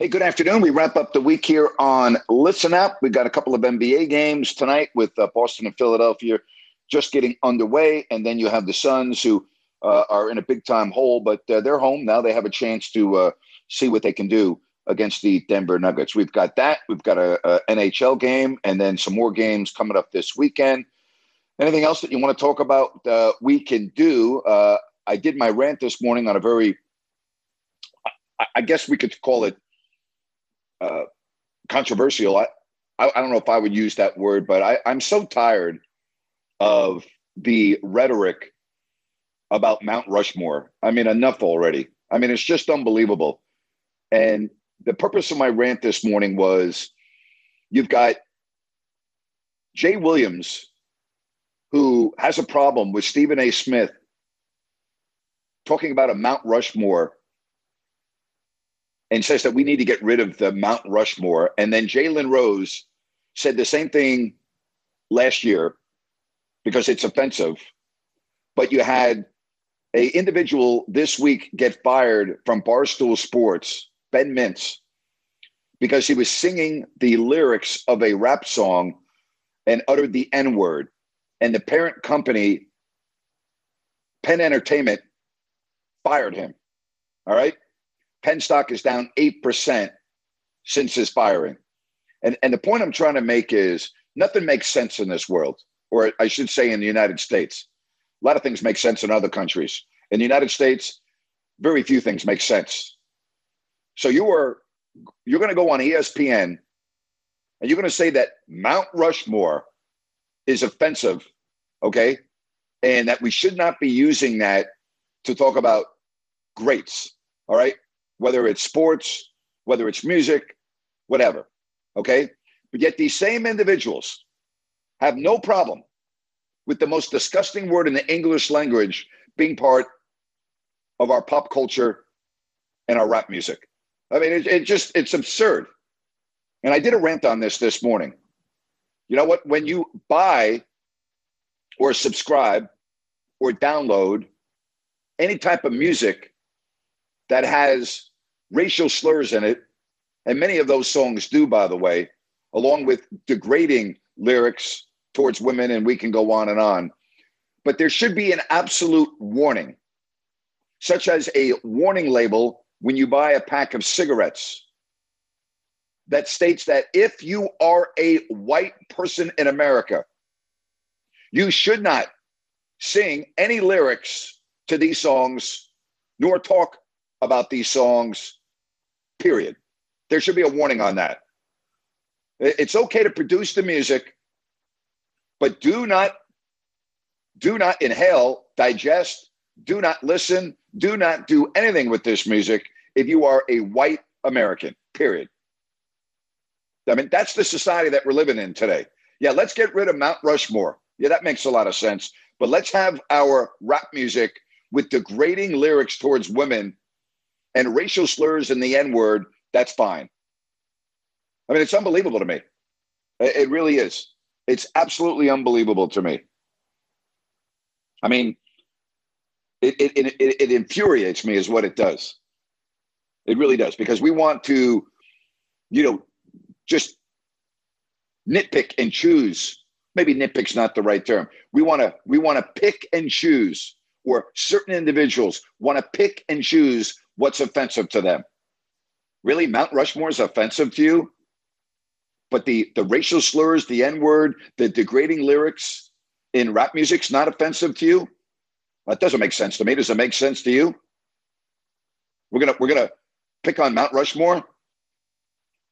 Hey, good afternoon. We wrap up the week here on Listen Up. We've got a couple of NBA games tonight with uh, Boston and Philadelphia just getting underway. And then you have the Suns who uh, are in a big time hole, but uh, they're home. Now they have a chance to uh, see what they can do against the Denver Nuggets. We've got that. We've got a, a NHL game and then some more games coming up this weekend. Anything else that you want to talk about? Uh, we can do. Uh, I did my rant this morning on a very, I, I guess we could call it uh, controversial. I, I, I don't know if I would use that word, but I, I'm so tired of the rhetoric about Mount Rushmore. I mean, enough already. I mean, it's just unbelievable. And the purpose of my rant this morning was you've got Jay Williams, who has a problem with Stephen A. Smith talking about a Mount Rushmore and says that we need to get rid of the Mount Rushmore. And then Jalen Rose said the same thing last year because it's offensive. But you had a individual this week get fired from Barstool Sports, Ben Mintz, because he was singing the lyrics of a rap song and uttered the N word. And the parent company, Penn Entertainment, fired him. All right. Penn stock is down 8% since his firing. And, and the point I'm trying to make is nothing makes sense in this world, or I should say in the United States. A lot of things make sense in other countries. In the United States, very few things make sense. So you are you're going to go on ESPN and you're going to say that Mount Rushmore is offensive, okay? And that we should not be using that to talk about greats, all right? Whether it's sports, whether it's music, whatever, okay? But yet these same individuals have no problem with the most disgusting word in the English language being part of our pop culture and our rap music. I mean, it, it just, it's absurd. And I did a rant on this this morning. You know what? When you buy or subscribe or download any type of music that has racial slurs in it, and many of those songs do, by the way, along with degrading lyrics towards women, and we can go on and on. But there should be an absolute warning, such as a warning label when you buy a pack of cigarettes that states that if you are a white person in America, you should not sing any lyrics to these songs nor talk about these songs, period. There should be a warning on that. It's okay to produce the music, but do not do not inhale, digest, do not listen, do not do anything with this music if you are a white American, period. I mean, that's the society that we're living in today. Yeah, let's get rid of Mount Rushmore. Yeah, that makes a lot of sense. But let's have our rap music with degrading lyrics towards women and racial slurs and the N word. That's fine. I mean, it's unbelievable to me. It really is. It's absolutely unbelievable to me. I mean, it, it, it, it, infuriates me, is what it does. It really does, because we want to, you know, just nitpick and choose. Maybe nitpick's not the right term. We want to we want to pick and choose, or certain individuals want to pick and choose what's offensive to them. Really, Mount Rushmore is offensive to you? But the the racial slurs, the N word, the degrading lyrics in rap music's not offensive to you? That doesn't make sense to me. Does it make sense to you? We're gonna we're gonna pick on Mount Rushmore.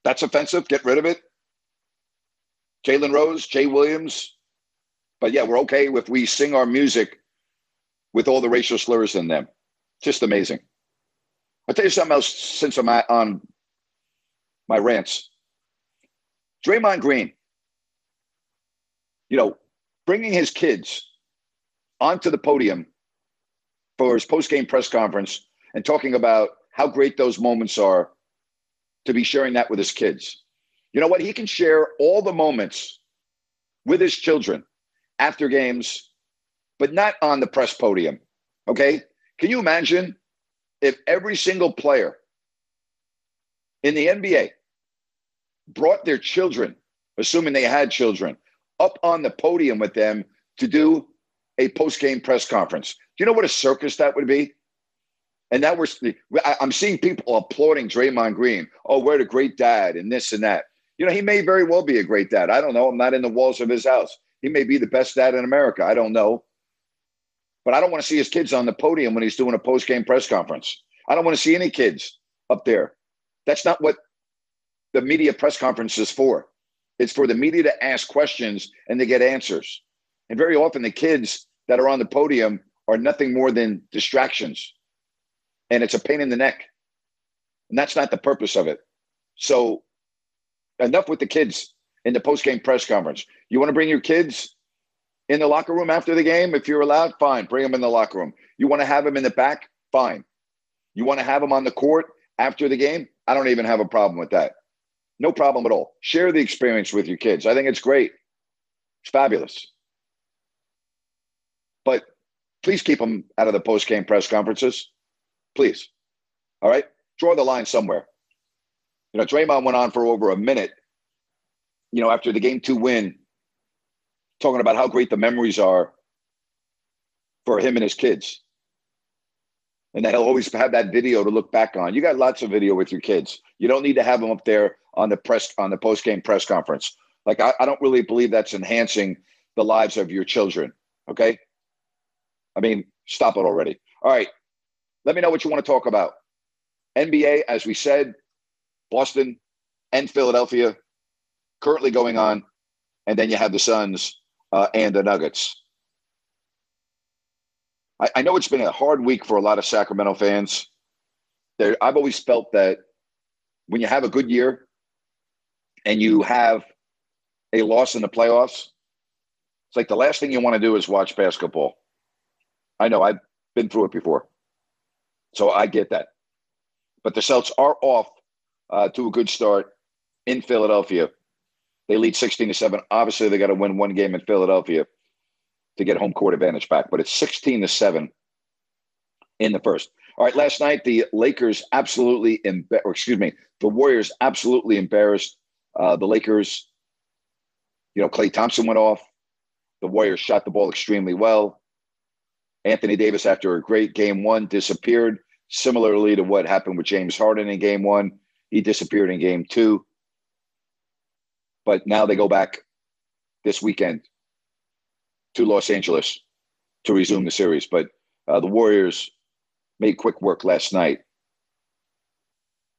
That's offensive. Get rid of it. Jalen Rose, Jay Williams. But yeah, we're okay if we sing our music with all the racial slurs in them. Just amazing. I'll tell you something else since I'm on my rants. Draymond Green, you know, bringing his kids onto the podium for his post-game press conference and talking about how great those moments are to be sharing that with his kids. You know what? He can share all the moments with his children after games, but not on the press podium. Okay? Can you imagine if every single player in the NBA brought their children, assuming they had children, up on the podium with them to do a post-game press conference. Do you know what a circus that would be? And that was I'm seeing people applauding Draymond Green. Oh, what a great dad, and this and that. You know, he may very well be a great dad. I don't know. I'm not in the walls of his house. He may be the best dad in America. I don't know. But I don't want to see his kids on the podium when he's doing a post-game press conference. I don't want to see any kids up there. That's not what the media press conference is for. It's for the media to ask questions and to get answers. And very often the kids that are on the podium are nothing more than distractions and it's a pain in the neck. And that's not the purpose of it. So enough with the kids in the post-game press conference. You want to bring your kids in the locker room after the game? If you're allowed, fine. Bring them in the locker room. You want to have them in the back? Fine. You want to have them on the court after the game? I don't even have a problem with that. No problem at all. Share the experience with your kids. I think it's great. It's fabulous. But please keep them out of the post-game press conferences. Please. All right. Draw the line somewhere. You know, Draymond went on for over a minute, you know, after the game two win, talking about how great the memories are for him and his kids. And that he'll always have that video to look back on. You got lots of video with your kids. You don't need to have them up there on the press on the post game press conference. Like I, I don't really believe that's enhancing the lives of your children. Okay. I mean, stop it already. All right. Let me know what you want to talk about. NBA, as we said, Boston and Philadelphia currently going on. And then you have the Suns uh, and the Nuggets. I, I, know it's been a hard week for a lot of Sacramento fans. There, I've always felt that when you have a good year and you have a loss in the playoffs, it's like the last thing you want to do is watch basketball. I know I've been through it before. So I get that. But the Celtics are off uh, to a good start in Philadelphia. They lead 16 to 7. Obviously, they got to win one game in Philadelphia to get home court advantage back, but it's 16 to 7 in the first. All right, last night the Lakers absolutely embar- excuse me, the Warriors absolutely embarrassed uh, the Lakers. You know, Klay Thompson went off. The Warriors shot the ball extremely well. Anthony Davis, after a great game one, disappeared, similarly to what happened with James Harden in game one. He disappeared in game two. But now they go back this weekend to Los Angeles to resume the series. But uh, the Warriors made quick work last night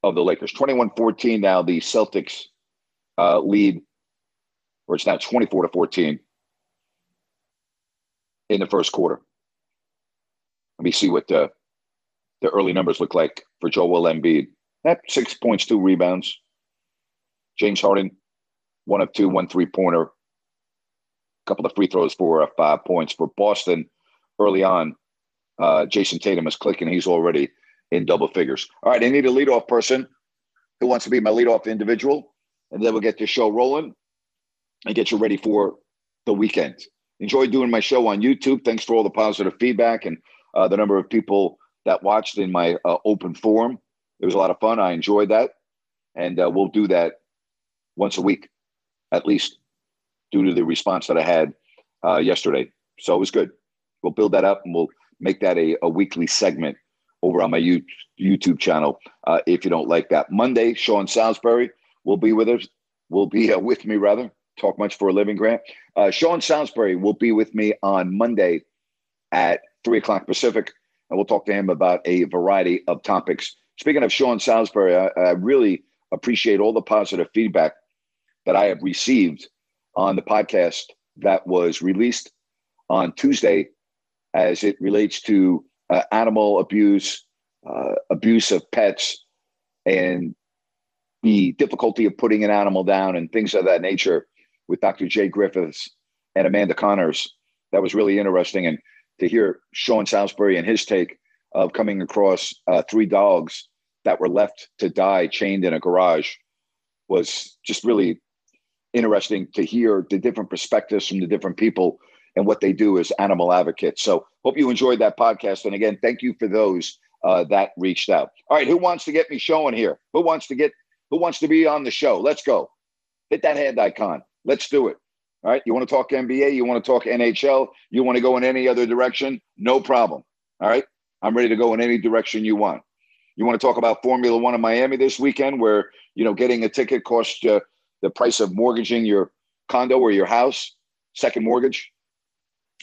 of the Lakers. 21 14 now, the Celtics uh, lead, or it's now 24 to 14 in the first quarter. Let me see what the the early numbers look like for Joel Embiid. That six points, two rebounds. James Harden, one of two, one three pointer. A couple of free throws for uh, five points for Boston early on. Uh, Jayson Tatum is clicking. He's already in double figures. All right, I need a leadoff person who wants to be my leadoff individual, and then we'll get the show rolling and get you ready for the weekend. Enjoy doing my show on YouTube. Thanks for all the positive feedback and uh, the number of people that watched in my uh, open forum. It was a lot of fun. I enjoyed that. And uh, we'll do that once a week, at least, due to the response that I had uh, yesterday. So it was good. We'll build that up and we'll make that a, a weekly segment over on my YouTube channel uh, if you don't like that. Monday, Sean Salisbury will be with us. Will be uh, with me rather. Talk much for a living, Grant. Uh, Sean Salisbury will be with me on Monday at three o'clock Pacific, and we'll talk to him about a variety of topics. Speaking of Sean Salisbury, I, I really appreciate all the positive feedback that I have received on the podcast that was released on Tuesday as it relates to uh, animal abuse, uh, abuse of pets, and the difficulty of putting an animal down and things of that nature with Dr. Jay Griffiths and Amanda Connors. That was really interesting. And to hear Sean Salisbury and his take of coming across uh, three dogs that were left to die chained in a garage was just really interesting to hear the different perspectives from the different people and what they do as animal advocates. So hope you enjoyed that podcast. And again, thank you for those uh, that reached out. All right, who wants to get me showing here? Who wants to get? Who wants to be on the show? Let's go. Hit that hand icon. Let's do it. All right. You want to talk NBA? You want to talk NHL? You want to go in any other direction? No problem. All right. I'm ready to go in any direction you want. You want to talk about Formula One in Miami this weekend, where you know getting a ticket cost you the price of mortgaging your condo or your house, second mortgage.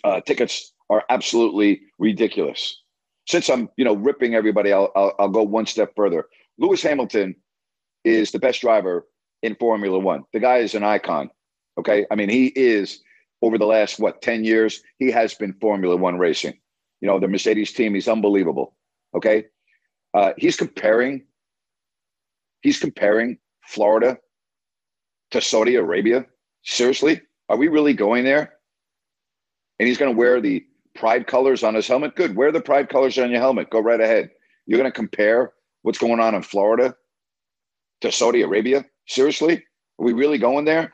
Uh, tickets are absolutely ridiculous. Since I'm you know ripping everybody, I'll, I'll I'll go one step further. Lewis Hamilton is the best driver in Formula One. The guy is an icon. Okay. I mean, he is over the last, what, 10 years, he has been Formula One racing. You know, the Mercedes team, he's unbelievable. Okay. Uh, he's comparing, he's comparing Florida to Saudi Arabia. Seriously? Are we really going there? And he's going to wear the pride colors on his helmet. Good. Wear the pride colors on your helmet. Go right ahead. You're going to compare what's going on in Florida to Saudi Arabia? Seriously? Are we really going there?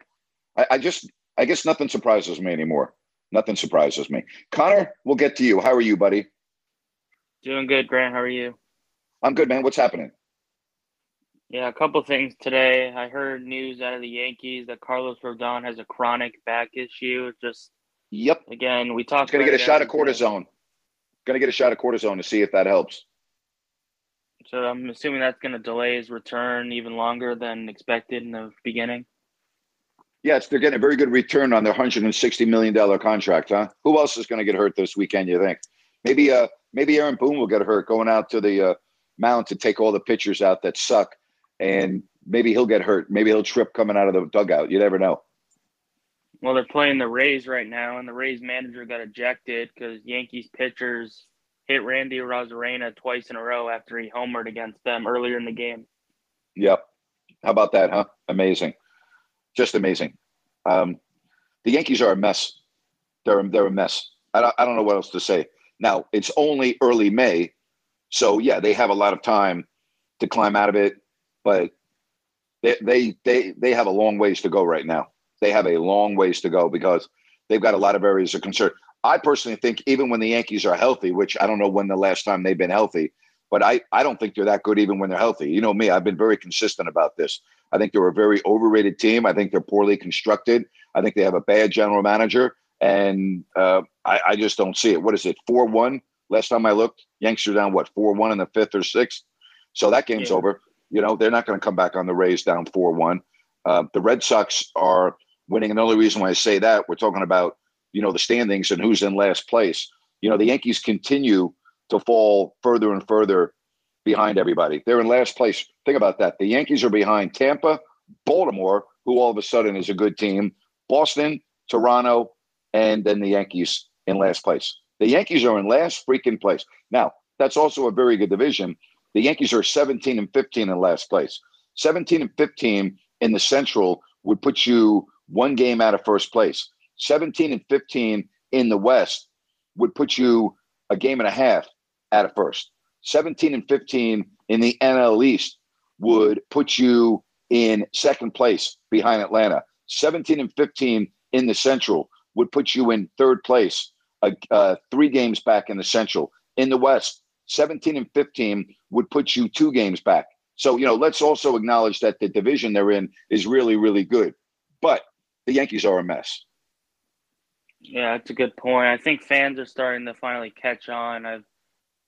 I, I just, I guess nothing surprises me anymore. Nothing surprises me. Connor, we'll get to you. How are you, buddy? Doing good, Grant. How are you? I'm good, man. What's happening? Yeah, a couple things today. I heard news out of the Yankees that Carlos Rodon has a chronic back issue. Just yep. Again, we talked. Going to get a shot of cortisone. Going to get a shot of cortisone to see if that helps. So I'm assuming that's going to delay his return even longer than expected in the beginning. Yes, they're getting a very good return on their hundred and sixty million dollar contract, huh? Who else is going to get hurt this weekend? You think? Maybe, uh, maybe Aaron Boone will get hurt going out to the uh, mound to take all the pitchers out that suck, and maybe he'll get hurt. Maybe he'll trip coming out of the dugout. You never know. Well, they're playing the Rays right now, and the Rays manager got ejected because Yankees pitchers hit Randy Arozarena twice in a row after he homered against them earlier in the game. Yep. How about that, huh? Amazing. Just amazing. Um, the Yankees are a mess. They're, they're a mess. I don't, I don't know what else to say. Now, it's only early May. So, yeah, they have a lot of time to climb out of it, but they, they, they, they have a long ways to go right now. They have a long ways to go because they've got a lot of areas of concern. I personally think even when the Yankees are healthy, which I don't know when the last time they've been healthy, but I, I don't think they're that good even when they're healthy. You know me, I've been very consistent about this. I think they're a very overrated team. I think they're poorly constructed. I think they have a bad general manager. And uh, I, I, just don't see it. What is it, 4 1? Last time I looked, Yankees are down, what, 4 1 in the fifth or sixth? So that game's yeah. over. You know, they're not going to come back on the Rays down 4 1. Uh, the Red Sox are winning. And the only reason why I say that, we're talking about you know the standings and who's in last place. You know the Yankees continue to fall further and further behind everybody. They're in last place. Think about that. The Yankees are behind Tampa, Baltimore, who all of a sudden is a good team, Boston, Toronto, and then the Yankees in last place. The Yankees are in last freaking place. Now, that's also a very good division. The Yankees are 17 and 15 in last place. 17 and 15 in the Central would put you one game out of first place. 17 and 15 in the West would put you a game and a half out of first. 17 and 15 in the NL East would put you in second place behind Atlanta. 17 and 15 in the Central would put you in third place, uh, uh, three games back in the Central. In the West, 17 and 15 would put you two games back. So, you know, let's also acknowledge that the division they're in is really, really good. But the Yankees are a mess. Yeah, that's a good point. I think fans are starting to finally catch on. I've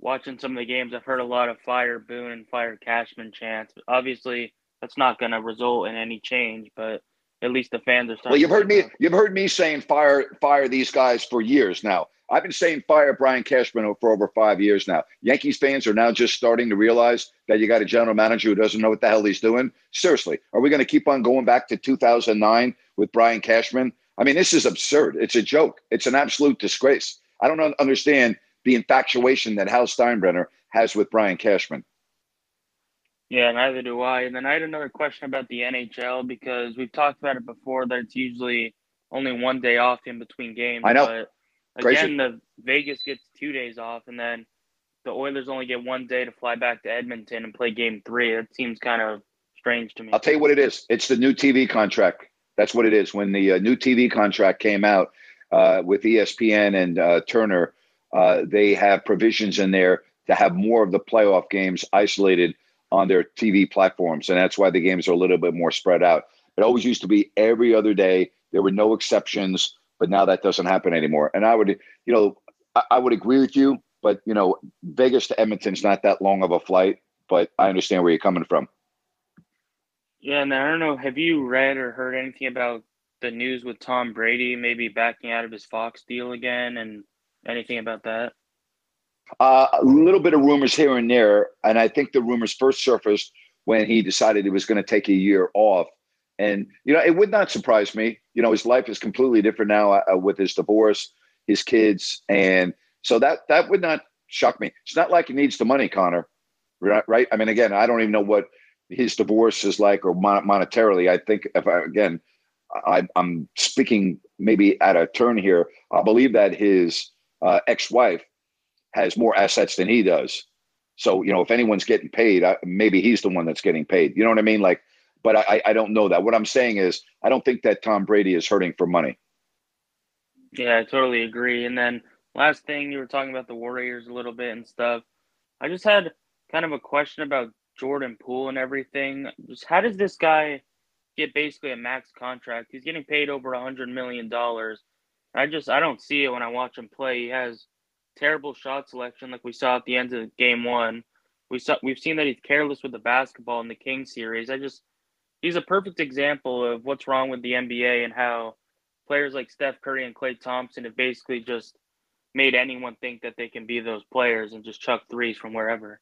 watching some of the games, I've heard a lot of fire Boone and fire Cashman chants. Obviously, that's not going to result in any change, but at least the fans are. Well, you've heard me. You've heard me saying fire, fire these guys for years now. I've been saying fire Brian Cashman for over five years now. Yankees fans are now just starting to realize that you got a general manager who doesn't know what the hell he's doing. Seriously, are we going to keep on going back to 2009 with Brian Cashman? I mean, this is absurd. It's a joke. It's an absolute disgrace. I don't understand the infatuation that Hal Steinbrenner has with Brian Cashman. Yeah, neither do I. And then I had another question about the NHL because we've talked about it before that it's usually only one day off in between games. I know. But again, Crazy. the Vegas gets two days off, and then the Oilers only get one day to fly back to Edmonton and play Game Three. It seems kind of strange to me. I'll tell you what it is. It's the new TV contract. That's what it is. When the uh, new TV contract came out uh, with ESPN and uh, Turner, uh, they have provisions in there to have more of the playoff games isolated on their TV platforms. And that's why the games are a little bit more spread out. It always used to be every other day. There were no exceptions, but now that doesn't happen anymore. And I would, you know, I, I would agree with you, but, you know, Vegas to Edmonton's not that long of a flight, but I understand where you're coming from. Yeah, and I don't know, have you read or heard anything about the news with Tom Brady maybe backing out of his Fox deal again and anything about that? Uh, a little bit of rumors here and there, and I think the rumors first surfaced when he decided he was going to take a year off. And you know, it would not surprise me. You know, his life is completely different now uh, with his divorce, his kids, and so that that would not shock me. It's not like he needs the money, Connor. Right? I mean, again, I don't even know what his divorce is like or mon- monetarily. I think if I again, I, I'm speaking maybe at a turn here. I believe that his uh, ex-wife has more assets than he does. So, you know, if anyone's getting paid, I, maybe he's the one that's getting paid. You know what I mean? Like, but I, I don't know that. What I'm saying is, I don't think that Tom Brady is hurting for money. Yeah, I totally agree. And then last thing, you were talking about the Warriors a little bit and stuff. I just had kind of a question about Jordan Poole and everything. Just how does this guy get basically a max contract? He's getting paid over a hundred million dollars. I just I don't see it when I watch him play. He has terrible shot selection, like we saw at the end of game one. We saw we've seen that he's careless with the basketball in the King series. I just he's a perfect example of what's wrong with the NBA and how players like Steph Curry and Klay Thompson have basically just made anyone think that they can be those players and just chuck threes from wherever.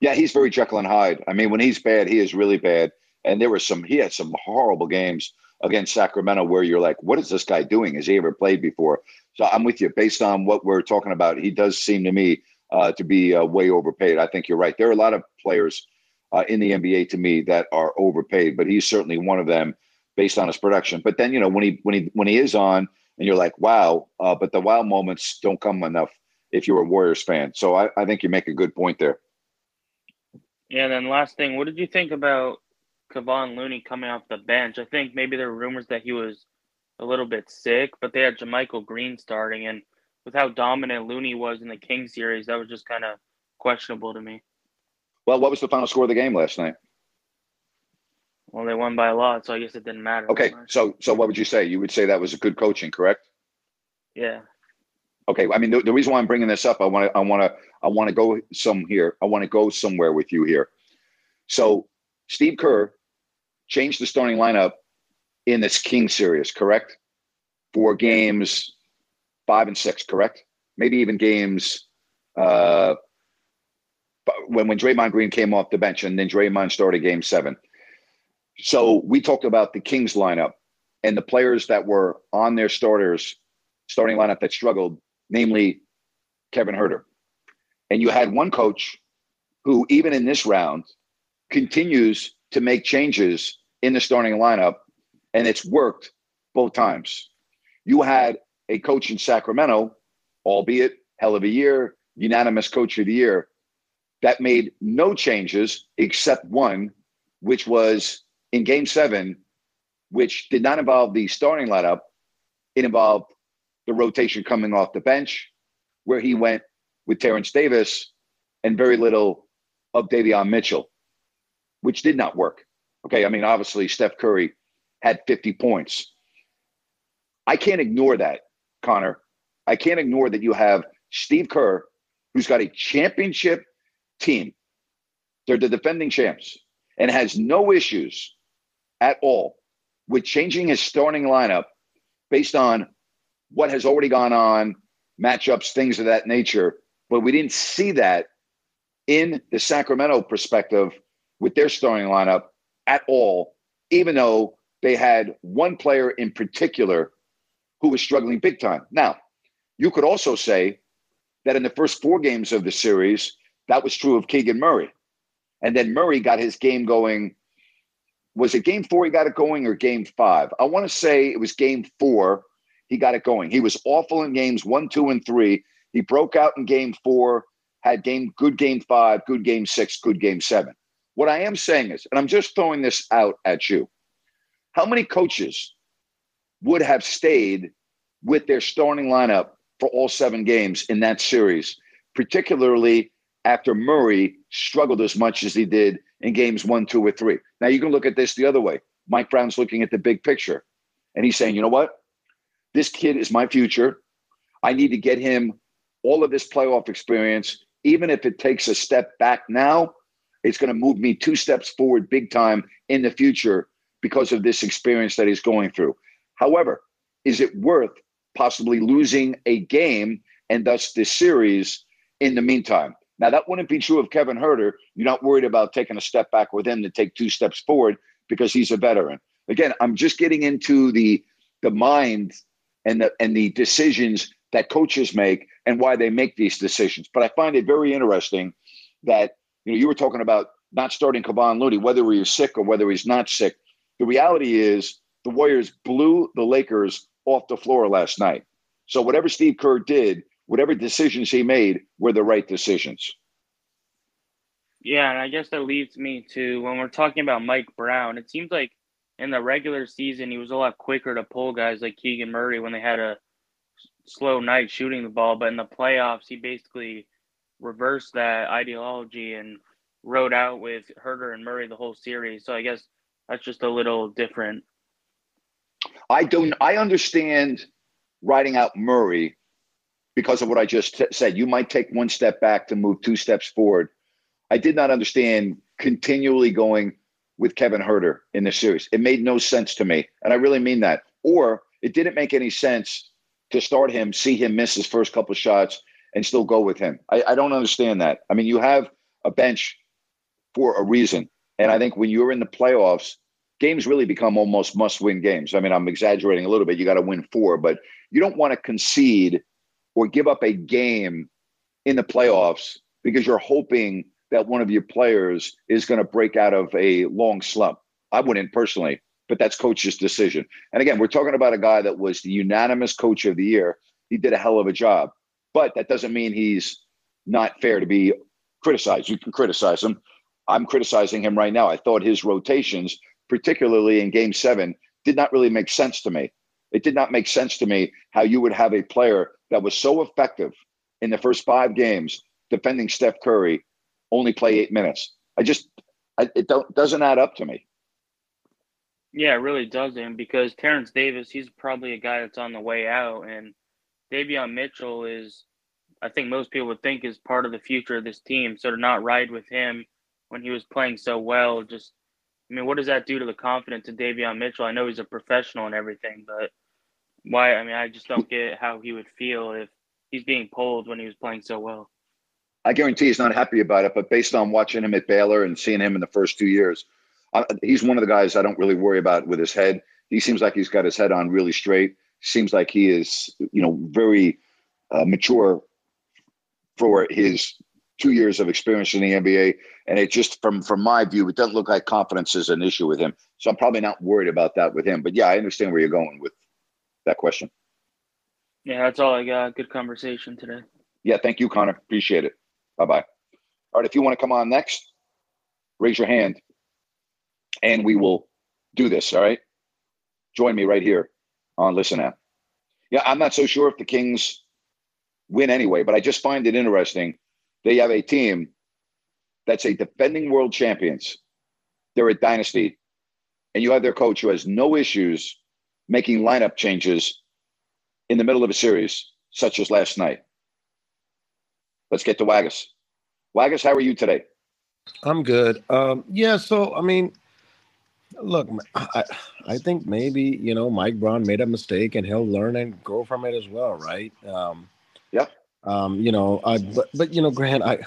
Yeah, he's very Jekyll and Hyde. I mean, when he's bad, he is really bad. And there were some he had some horrible games against Sacramento where you're like, what is this guy doing? Has he ever played before? So I'm with you. Based on what we're talking about, he does seem to me uh, to be uh, way overpaid. I think you're right. There are a lot of players uh, in the NBA to me that are overpaid, but he's certainly one of them based on his production. But then you know when he when he when he is on, and you're like, wow. Uh, but the wow moments don't come enough if you're a Warriors fan. So I, I think you make a good point there. Yeah. And then last thing, what did you think about Kevon Looney coming off the bench? I think maybe there were rumors that he was a little bit sick, but they had JaMychal Green starting, and with how dominant Looney was in the King series, that was just kind of questionable to me. Well, what was the final score of the game last night? Well, they won by a lot, so I guess it didn't matter. Okay, so so what would you say? You would say that was a good coaching, correct? Yeah. Okay, I mean the, the reason why I'm bringing this up, I want to I want to I want to go some here. I want to go somewhere with you here. So Steve Kerr changed the starting lineup in this King series, correct? For games five and six, correct? Maybe even games uh, when when Draymond Green came off the bench, and then Draymond started game seven. So we talked about the Kings lineup and the players that were on their starters starting lineup that struggled, namely Kevin Huerter. And you had one coach who, even in this round, continues to make changes in the starting lineup and it's worked both times. You had a coach in Sacramento, albeit hell of a year, unanimous coach of the year, that made no changes except one, which was in game seven, which did not involve the starting lineup. It involved the rotation coming off the bench, where he went with Terrence Davis and very little of Davion Mitchell, which did not work. Okay. I mean, obviously, Steph Curry had 50 points. I can't ignore that, Connor. I can't ignore that you have Steve Kerr who's got a championship team. They're the defending champs and has no issues at all with changing his starting lineup based on what has already gone on, matchups, things of that nature. But we didn't see that in the Sacramento perspective with their starting lineup at all, even though they had one player in particular who was struggling big time. Now, you could also say that in the first four games of the series, that was true of Keegan Murray. And then Murray got his game going. Was it game four he got it going or game five? I want to say it was game four he got it going. He was awful in games one, two, and three. He broke out in game four, had game good game five, good game six, good game seven. What I am saying is, and I'm just throwing this out at you, how many coaches would have stayed with their starting lineup for all seven games in that series, particularly after Murray struggled as much as he did in games one, two, or three. Now you can look at this the other way. Mike Brown's looking at the big picture and he's saying, you know what? This kid is my future. I need to get him all of this playoff experience. Even if it takes a step back now, it's going to move me two steps forward big time in the future because of this experience that he's going through. However, is it worth possibly losing a game and thus this series in the meantime? Now, that wouldn't be true of Kevin Huerter. You're not worried about taking a step back with him to take two steps forward because he's a veteran. Again, I'm just getting into the the mind and the and the decisions that coaches make and why they make these decisions. But I find it very interesting that you know you were talking about not starting Kevon Looney, whether he he's sick or whether he's not sick. The reality is the Warriors blew the Lakers off the floor last night. So whatever Steve Kerr did, whatever decisions he made were the right decisions. Yeah, and I guess that leads me to when we're talking about Mike Brown, it seems like in the regular season he was a lot quicker to pull guys like Keegan Murray when they had a slow night shooting the ball, but in the playoffs he basically reversed that ideology and rode out with Huerter and Murray the whole series. So I guess that's just a little different. I don't I understand riding out Murray because of what I just t- said. You might take one step back to move two steps forward. I did not understand continually going with Kevin Huerter in this series. It made no sense to me. And I really mean that. Or it didn't make any sense to start him, see him miss his first couple shots, and still go with him. I, I don't understand that. I mean, you have a bench for a reason. And I think when you're in the playoffs, games really become almost must win games. I mean, I'm exaggerating a little bit. You got to win four, but you don't want to concede or give up a game in the playoffs because you're hoping that one of your players is going to break out of a long slump. I wouldn't personally, but that's coach's decision. And again, we're talking about a guy that was the unanimous coach of the year. He did a hell of a job, but that doesn't mean he's not fair to be criticized. You can criticize him. I'm criticizing him right now. I thought his rotations, particularly in game seven, did not really make sense to me. It did not make sense to me how you would have a player that was so effective in the first five games defending Steph Curry only play eight minutes. I just, I, it don't, doesn't add up to me. Yeah, it really doesn't because Terrence Davis, he's probably a guy that's on the way out, and Davion Mitchell is, I think most people would think is part of the future of this team. So to not ride with him when he was playing so well, just, I mean, what does that do to the confidence of Davion Mitchell? I know he's a professional and everything, but why? I mean, I just don't get how he would feel if he's being pulled when he was playing so well. I guarantee he's not happy about it. But based on watching him at Baylor and seeing him in the first two years, uh, he's one of the guys I don't really worry about with his head. He seems like he's got his head on really straight. Seems like he is, you know, very uh, mature for his two years of experience in the NBA. And it just, from from my view, it doesn't look like confidence is an issue with him. So I'm probably not worried about that with him. But yeah, I understand where you're going with that question. Yeah, that's all I got. Good conversation today. Yeah, thank you, Connor. Appreciate it. Bye bye. All right, if you want to come on next, raise your hand and we will do this. All right. Join me right here on Listen Up. Yeah, I'm not so sure if the Kings win anyway, but I just find it interesting. They have a team that's a defending world champions. They're a dynasty. And you have their coach who has no issues making lineup changes in the middle of a series, such as last night. Let's get to Waggis. Waggis, how are you today? I'm good. Um, yeah, so I mean, look, I I think maybe you know Mike Brown made a mistake and he'll learn and grow from it as well, right? Um, yep. Um, you know, I but but you know, Grant, I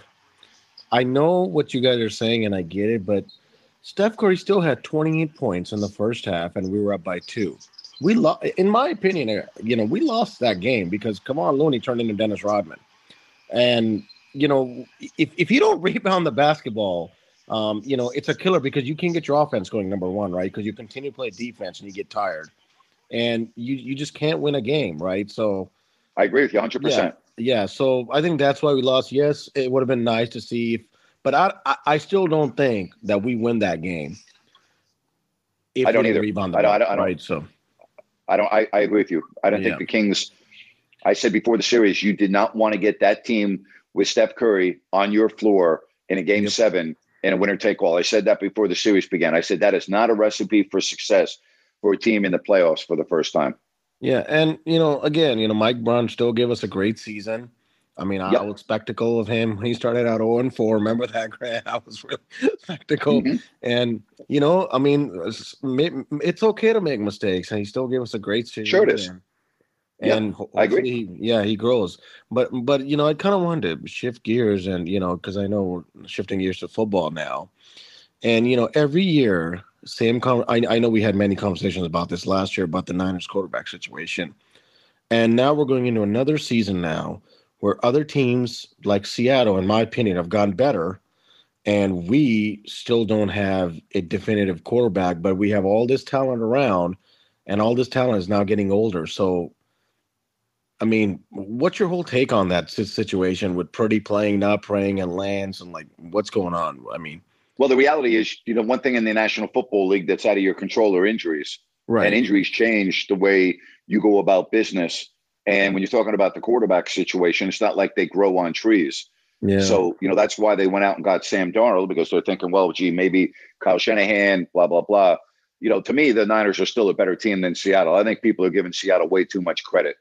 I know what you guys are saying and I get it, but Steph Curry still had 28 points in the first half and we were up by two. We lost, in my opinion, uh, you know, we lost that game because Kevon Looney turned into Dennis Rodman, and you know, if if you don't rebound the basketball, um, you know, it's a killer because you can't get your offense going. Number one, right? Because you continue to play defense and you get tired, and you you just can't win a game, right? So, I agree with you 100. yeah, percent yeah. So I think that's why we lost. Yes, it would have been nice to see, if, but I, I I still don't think that we win that game. If I don't either. Rebound I don't- I don't- I don't- right? So I don't. I, I agree with you. I don't Yeah. think the Kings. I said before the series, you did not want to get that team with Steph Curry on your floor in a game Yep. seven in a winner take all. I said that before the series began. I said that is not a recipe for success for a team in the playoffs for the first time. Yeah, and you know, again, you know, Mike Brown still gave us a great season. I mean, I Yep. was spectacle of him. He started out 0 and 4. Remember that, Grant? I was really spectacle. Mhm. And you know, I mean, it's, it's okay to make mistakes, and he still gave us a great season. Sure it is. And, and I agree. yeah, he grows. But but you know, I kind of wanted to shift gears, and you know, because I know we're shifting gears to football now, and you know, every year, same. Con- I I know we had many conversations about this last year about the Niners quarterback situation, and now we're going into another season now where other teams like Seattle, in my opinion, have gotten better, and we still don't have a definitive quarterback, but we have all this talent around, and all this talent is now getting older. So, I mean, what's your whole take on that situation with Purdy playing, not playing, and Lance, and like what's going on? I mean, Well, the reality is, you know, one thing in the National Football League that's out of your control are injuries. Right? And injuries change the way you go about business. And when you're talking about the quarterback situation, it's not like they grow on trees. yeah. So, you know, that's why they went out and got Sam Darnold because they're thinking, well, gee, maybe Kyle Shanahan, blah, blah, blah. You know, to me, the Niners are still a better team than Seattle. I think people are giving Seattle way too much credit.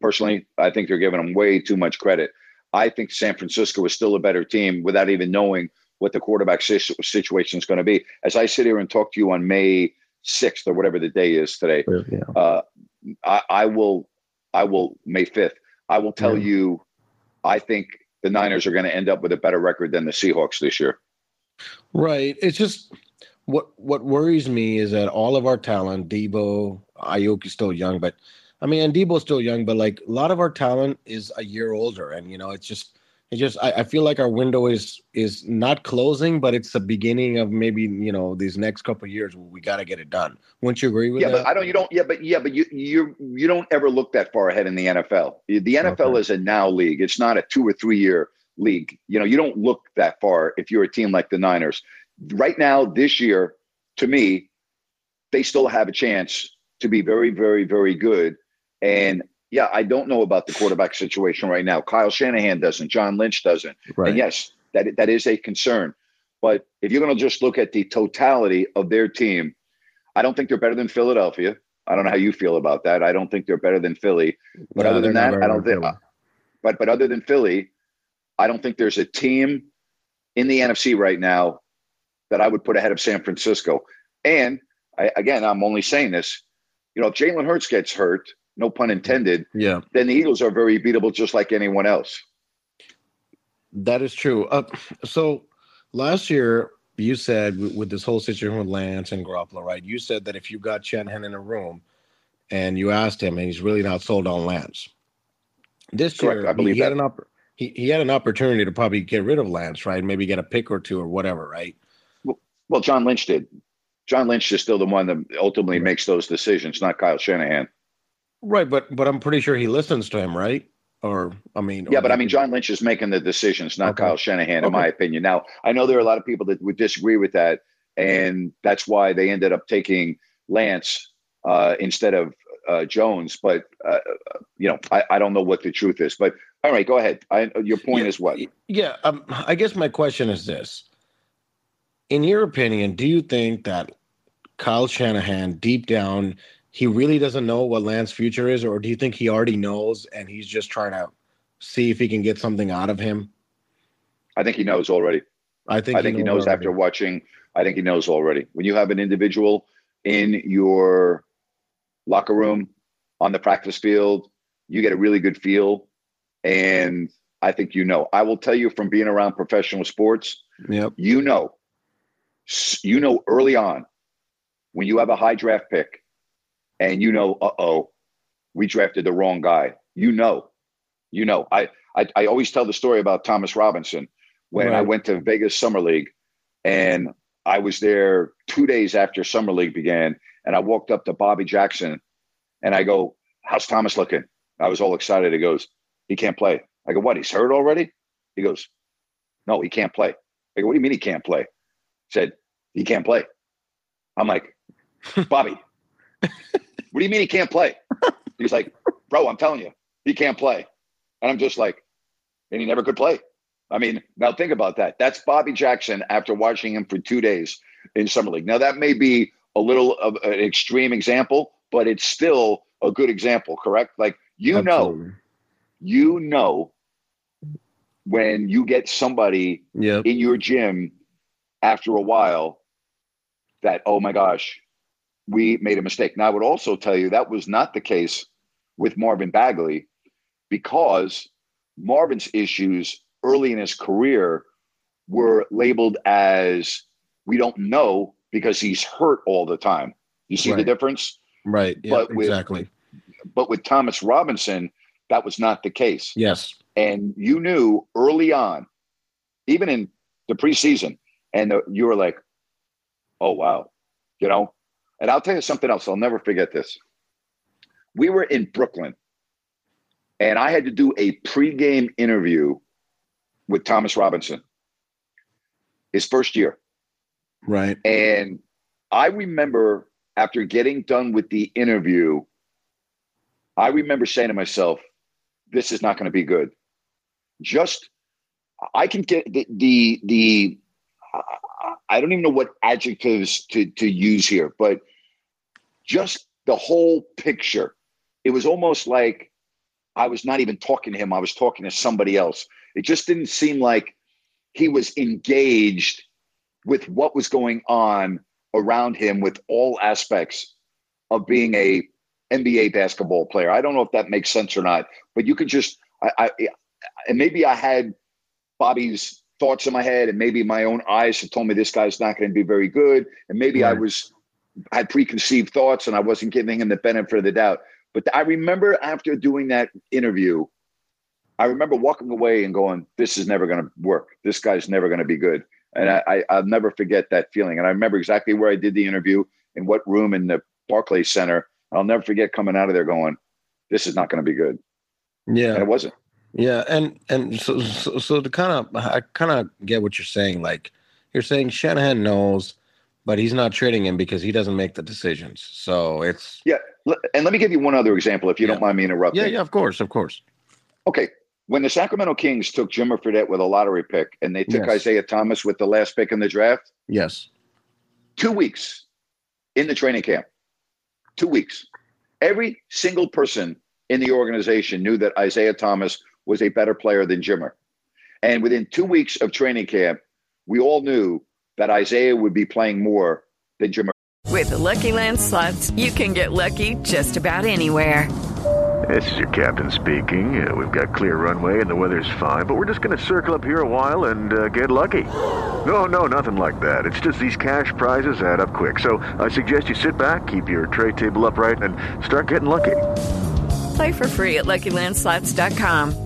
Personally, I think they're giving them way too much credit. I think San Francisco is still a better team without even knowing what the quarterback situation is going to be. As I sit here and talk to you on May 6th or whatever the day is today, yeah. uh, I, I will, I will May fifth. I will tell Yeah. you, I think the Niners are going to end up with a better record than the Seahawks this year. Right. It's just what what worries me is that all of our talent, Deebo, Aiyuk is still young, but I mean, and Deebo's still young, but like a lot of our talent is a year older, and you know, it's just it just I, I feel like our window is is not closing, but it's the beginning of maybe you know these next couple of years where we got to get it done. Wouldn't you agree with Yeah, that? but I don't. You don't. Yeah, but yeah, but you you you don't ever look that far ahead in the NFL. The NFL Okay. is a now league. It's not a two or three year league. You know, you don't look that far if you're a team like the Niners. Right now, this year, to me, they still have a chance to be very, very, very good. And yeah, I don't know about the quarterback situation right now. Kyle Shanahan doesn't. John Lynch doesn't. right. And yes, that that is a concern. But if you're going to just look at the totality of their team, I don't think they're better than Philadelphia. I don't know how you feel about that. I don't think they're better than Philly. But No, other than that, I don't think. good. But but other than Philly, I don't think there's a team in the NFC right now that I would put ahead of San Francisco. And I, again, I'm only saying this. You know, if Jalen Hurts gets hurt, no pun intended, Yeah, then the Eagles are very beatable, just like anyone else. that is true. Uh, so last year you said with, this whole situation with Lance and Garoppolo, right? You said that if you got Shanahan in a room and you asked him, and he's really not sold on Lance. This Correct, year, I believe he had an opp- he, he had an opportunity to probably get rid of Lance, right? Maybe get a pick or two or whatever, right? Well, John Lynch did. John Lynch is still the one that ultimately makes those decisions, not Kyle Shanahan. Right, but but I'm pretty sure he listens to him, right? Or I mean, Yeah, but I mean, John Lynch is making the decisions, not Okay. Kyle Shanahan, in Okay. my opinion. Now, I know there are a lot of people that would disagree with that, and that's why they ended up taking Lance uh, instead of uh, Jones. But uh, you know, I, I don't know what the truth is. But all right, go ahead. I, your point Yeah, is what? Yeah, um, I guess my question is this: In your opinion, do you think that Kyle Shanahan, deep down, he really doesn't know what Lance's future is, or do you think he already knows and he's just trying to see if he can get something out of him? I think he knows already. I think I think he knows after watching. I think he knows already. When you have an individual in your locker room, on the practice field, you get a really good feel. And I think you know. I will tell you from being around professional sports, Yep. you know, you know early on when you have a high draft pick and you know, uh oh, we drafted the wrong guy. You know, you know. I, I I always tell the story about Thomas Robinson when I went to Vegas Summer League and I was there two days after Summer League began, and I walked up to Bobby Jackson and I go, How's Thomas looking? I was all excited. He goes, He can't play. I go, What? He's hurt already? He goes, No, he can't play. I go, What do you mean he can't play? He said, He can't play. I'm like, Bobby, what do you mean he can't play? He's like, Bro, I'm telling you, he can't play. And I'm just like, And he never could play. I mean, now think about that. That's Bobby Jackson after watching him for two days in Summer League. Now, that may be a little of an extreme example, but it's still a good example, correct? Like, you know, you know when you get somebody Yep. in your gym after a while that oh my gosh we made a mistake now i would also tell you that was not the case with marvin bagley because marvin's issues early in his career were labeled as we don't know because he's hurt all the time you see the difference Right. Yeah. But with- Exactly. but with thomas robinson that was not the case Yes. and you knew early on, even in the preseason, and the, you were like, "Oh wow," you know. And I'll tell you something else. I'll never forget this. We were in Brooklyn, and I had to do a pregame interview with Thomas Robinson, his first year. Right. And I remember after getting done with the interview, I remember saying to myself, this is not going to be good. Just, I can get the, the, the I don't even know what adjectives to, to use here, but just the whole picture. It was almost like I was not even talking to him, I was talking to somebody else. It just didn't seem like he was engaged with what was going on around him with all aspects of being a NBA basketball player. I don't know if that makes sense or not, but you could just I, I and maybe I had Bobby's thoughts in my head, and maybe my own eyes have told me this guy's not going to be very good, and maybe I Right. was had preconceived thoughts and I wasn't giving him the benefit of the doubt. But I remember after doing that interview, I remember walking away and going, "This is never going to work. This guy's never going to be good." And I, I, I'll never forget that feeling. And I remember exactly where I did the interview, in what room in the Barclays Center. I'll never forget coming out of there going, "This is not going to be good," and Yeah. it wasn't. Yeah. And and so so, so to kind of I kind of get what you're saying. Like you're saying Shanahan knows, but he's not trading him because he doesn't make the decisions. So it's Yeah. And let me give you one other example, if you don't mind me interrupting. yeah, yeah. Of course, of course. Okay. When the Sacramento Kings took Jimmer Fredette with a lottery pick and they took Yes. Isaiah Thomas with the last pick in the draft, Yes. two weeks in the training camp, two weeks, every single person in the organization knew that Isaiah Thomas was a better player than Jimmer. And within two weeks of training camp, we all knew that Isaiah would be playing more than Jimmer. With the Lucky Land slots, you can get lucky just about anywhere. This is your captain speaking. Uh, we've got clear runway and the weather's fine, but we're just going to circle up here a while and uh, get lucky. No, no, nothing like that. It's just these cash prizes add up quick. So I suggest you sit back, keep your tray table upright, and start getting lucky. Play for free at LuckyLandSlots.com.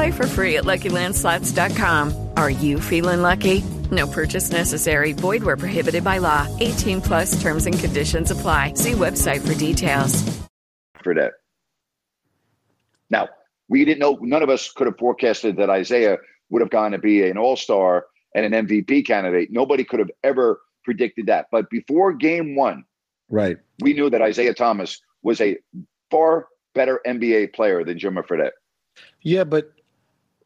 Play for free at LuckyLandSlots.com. Are you feeling lucky? No purchase necessary. Void where prohibited by law. 18 plus terms and conditions apply. See website for details. for that. Now, we didn't know, none of us could have forecasted that Isaiah would have gone to be an all star and an MVP candidate. Nobody could have ever predicted that. But before game one, Right. we knew that Isaiah Thomas was a far better NBA player than Jimmer Fredette. Yeah, but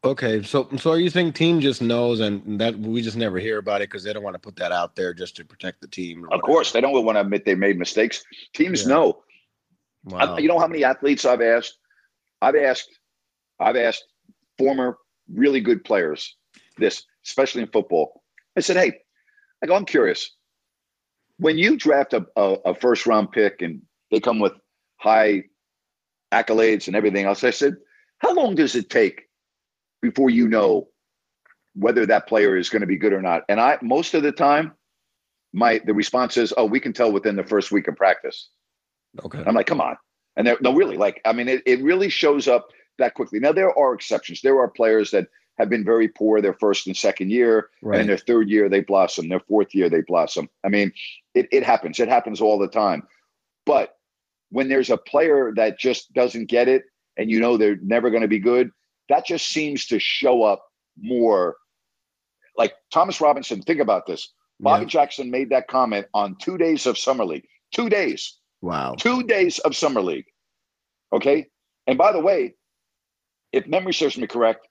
okay. So, so are you saying team just knows, and that we just never hear about it because they don't want to put that out there just to protect the team? Of course, they don't want to admit they made mistakes. Teams Yeah. know. Wow. I- you know how many athletes I've asked? I've asked, I've asked former really good players this, especially in football. I said, "Hey, I go, I'm curious. When you draft a, a, a first round pick and they come with high accolades and everything else, I said, how long does it take before you know whether that player is going to be good or not? And I, most of the time, my the response is, "Oh, we can tell within the first week of practice." okay. I'm like, come on. And they're, no, really, like, I mean, it, it really shows up that quickly. Now, there are exceptions. There are players that have been very poor their first and second year, and their third year, they blossom. Their fourth year, they blossom. I mean, it, it happens. It happens all the time. But when there's a player that just doesn't get it and you know they're never going to be good, that just seems to show up more. Like Thomas Robinson, think about this. Bobby Yeah. Jackson made that comment on two days of Summer League. Two days Wow. two days of summer league. Okay. And by the way, if memory serves me correct,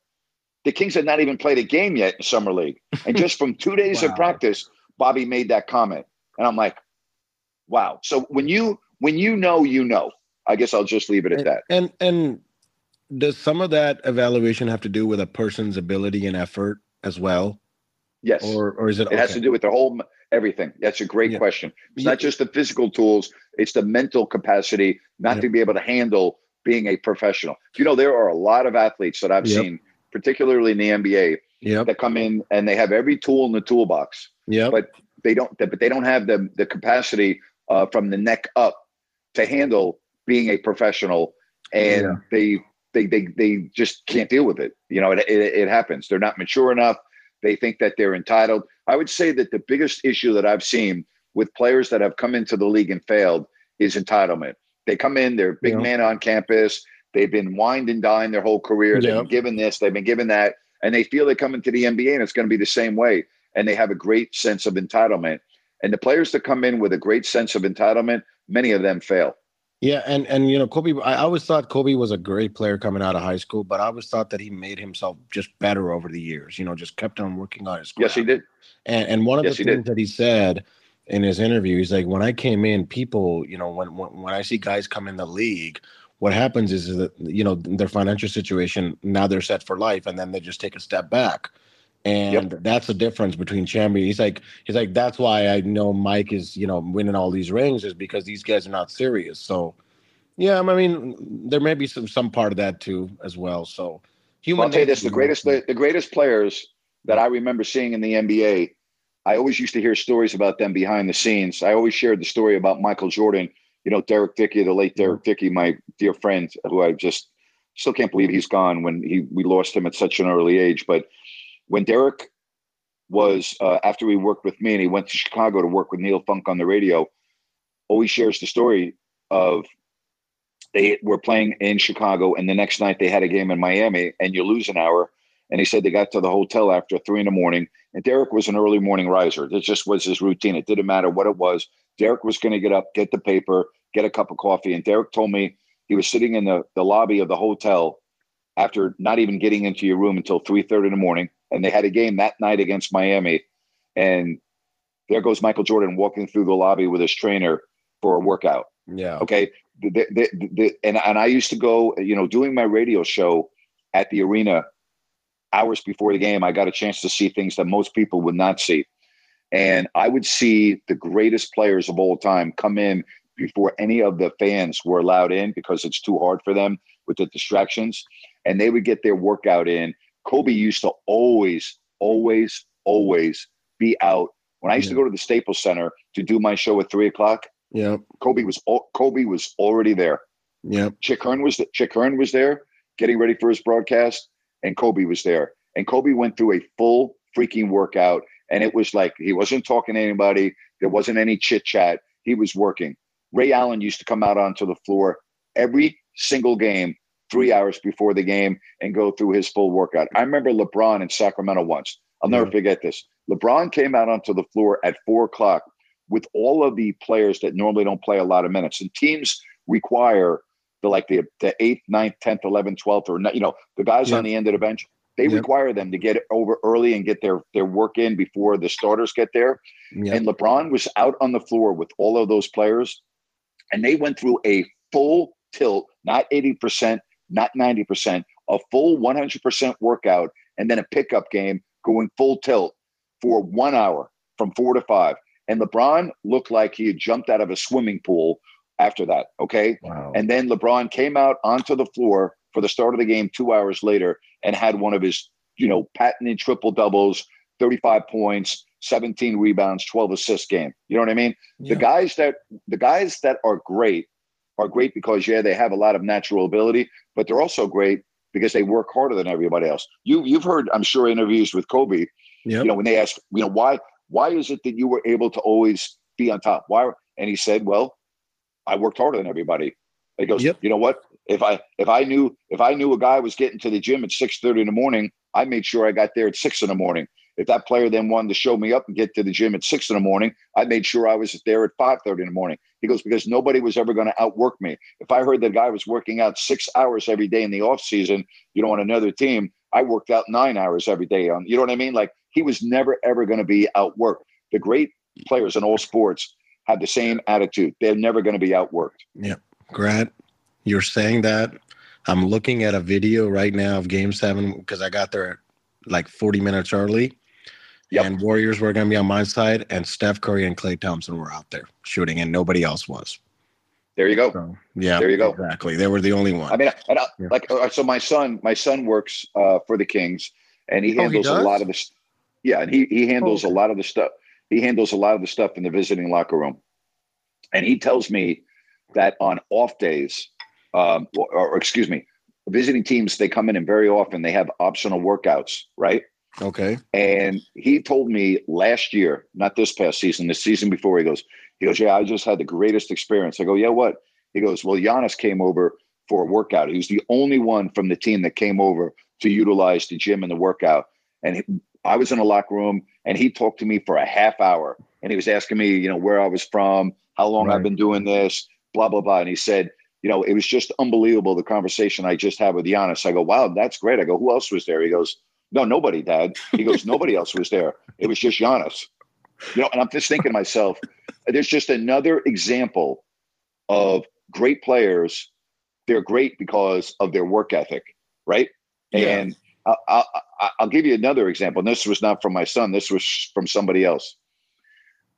the Kings had not even played a game yet in summer league. And just from two days of practice, Bobby made that comment. And I'm like, wow. So when you when you know, you know. I guess I'll just leave it at And, that. and and does some of that evaluation have to do with a person's ability and effort as well, Yes. or or is it? It has to do with the whole everything. That's a great Yeah. question. It's Yeah. not just the physical tools, it's the mental capacity not Yeah. to be able to handle being a professional. You know, there are a lot of athletes that I've Yep. seen, particularly in the NBA, Yep. that come in and they have every tool in the toolbox, Yeah. but they don't but they don't have the the capacity uh, from the neck up to handle being a professional and they they they they just can't deal with it. You know, it, it it happens. They're not mature enough. They think that they're entitled. I would say that the biggest issue that I've seen with players that have come into the league and failed is entitlement. They come in, they're big Yeah. man on campus. They've been wined and dined their whole career. They've Yeah. been given this, they've been given that, and they feel they come into the NBA and it's going to be the same way. And they have a great sense of entitlement. And the players that come in with a great sense of entitlement, many of them fail. Yeah, and and you know, Kobe. I always thought Kobe was a great player coming out of high school, but I always thought that he made himself just better over the years. You know, just kept on working on his. Craft. Yes, he did. And and one of Yes, the things did. that he said in his interview, he's like, when I came in, people, you know, when when, when I see guys come in the league, what happens is that you know their financial situation now they're set for life, and then they just take a step back. And that's the difference between champion. He's like, he's like, that's why I know Mike is, you know, winning all these rings is because these guys are not serious. So, yeah, I mean, there may be some some part of that too as well. So, human. I'll tell you this: the greatest, the, the greatest players that I remember seeing in the NBA. I always used to hear stories about them behind the scenes. I always shared the story about Michael Jordan. You know, Derek Dickey, the late Derek mm-hmm. Dickey, my dear friend, who I just still can't believe he's gone. When he we lost him at such an early age, but when Derek was uh, after he worked with me and he went to Chicago to work with Neil Funk on the radio, always shares the story of they were playing in Chicago and the next night they had a game in Miami and you lose an hour. And he said they got to the hotel after three in the morning. And Derek was an early morning riser. This just was his routine. It didn't matter what it was. Derek was going to get up, get the paper, get a cup of coffee. And Derek told me he was sitting in the, the lobby of the hotel after not even getting into your room until 3.30 in the morning. And they had a game that night against Miami. And there goes Michael Jordan walking through the lobby with his trainer for a workout. Yeah. Okay. The, the, the, and, and I used to go, you know, doing my radio show at the arena hours before the game. I got a chance to see things that most people would not see. And I would see the greatest players of all time come in before any of the fans were allowed in because it's too hard for them with the distractions. And they would get their workout in. Kobe used to always, always, always be out. When I used to go to the Staples Center to do my show at three o'clock, yeah, Kobe was Kobe was already there. Yeah, Chick Hearn was Chick Hearn was there, getting ready for his broadcast, and Kobe was there. And Kobe went through a full freaking workout, and it was like he wasn't talking to anybody. There wasn't any chit chat. He was working. Ray Allen used to come out onto the floor every single game, three hours before the game, and go through his full workout. I remember LeBron in Sacramento once. I'll never forget this. LeBron came out onto the floor at four o'clock with all of the players that normally don't play a lot of minutes. And teams require the like the the eighth, ninth, tenth, eleventh, twelfth, or you know the guys on the end of the bench. They Yeah. require them to get over early and get their their work in before the starters get there. Yeah. And LeBron was out on the floor with all of those players, and they went through a full tilt, not 80%, not 90%, a full 100% workout, and then a pickup game going full tilt for one hour from four to five. And LeBron looked like he had jumped out of a swimming pool after that. Okay. Wow. And then LeBron came out onto the floor for the start of the game two hours later and had one of his, you know, patented triple doubles, 35 points, 17 rebounds, 12 assists game. You know what I mean? Yeah. The guys that the guys that are great are great because yeah, they have a lot of natural ability, but they're also great because they work harder than everybody else. You you've heard, I'm sure, interviews with Kobe. Yep. You know, when they ask, you know, why why is it that you were able to always be on top? Why? And he said, well, I worked harder than everybody. He goes, Yep. you know what? If I if I knew if I knew a guy was getting to the gym at six thirty in the morning, I made sure I got there at six in the morning. If that player then wanted to show me up and get to the gym at six in the morning, I made sure I was there at five thirty in the morning. He goes because nobody was ever going to outwork me. If I heard that guy was working out six hours every day in the off season, you know, on another team, I worked out nine hours every day. On you know what I mean? Like he was never ever going to be outworked. The great players in all sports have the same attitude. They're never going to be outworked. Yeah. Grant, you're saying that. I'm looking at a video right now of game seven because I got there like 40 minutes early. Yep. And Warriors were going to be on my side, and Steph Curry and Klay Thompson were out there shooting, and nobody else was. There you go. So, yeah, There you go. Exactly. They were the only one. I mean, and I, Yeah. like, uh, so my son, my son works uh, for the Kings, and he Oh, he handles a lot of the, st- yeah, and he he handles Oh, a lot of the stuff. He handles a lot of the stuff in the visiting locker room, and he tells me that on off days, um, or, or excuse me, visiting teams they come in and very often they have optional workouts, right? Okay. And he told me last year, not this past season, the season before, he goes, he goes, yeah, I just had the greatest experience. I go, yeah, what? He goes, well, Giannis came over for a workout. He was the only one from the team that came over to utilize the gym and the workout. And he, I was in a locker room, and he talked to me for a half hour, and he was asking me, you know, where I was from, how long Right. I've been doing this, blah blah blah. And he said, you know, it was just unbelievable the conversation I just had with Giannis. I go, wow, that's great. I go, who else was there? He goes, no, nobody, Dad. He goes, nobody else was there. It was just Giannis. You know, and I'm just thinking to myself, there's just another example of great players. They're great because of their work ethic, right? Yeah. And I, I, I- I'll give you another example. And this was not from my son. This was from somebody else.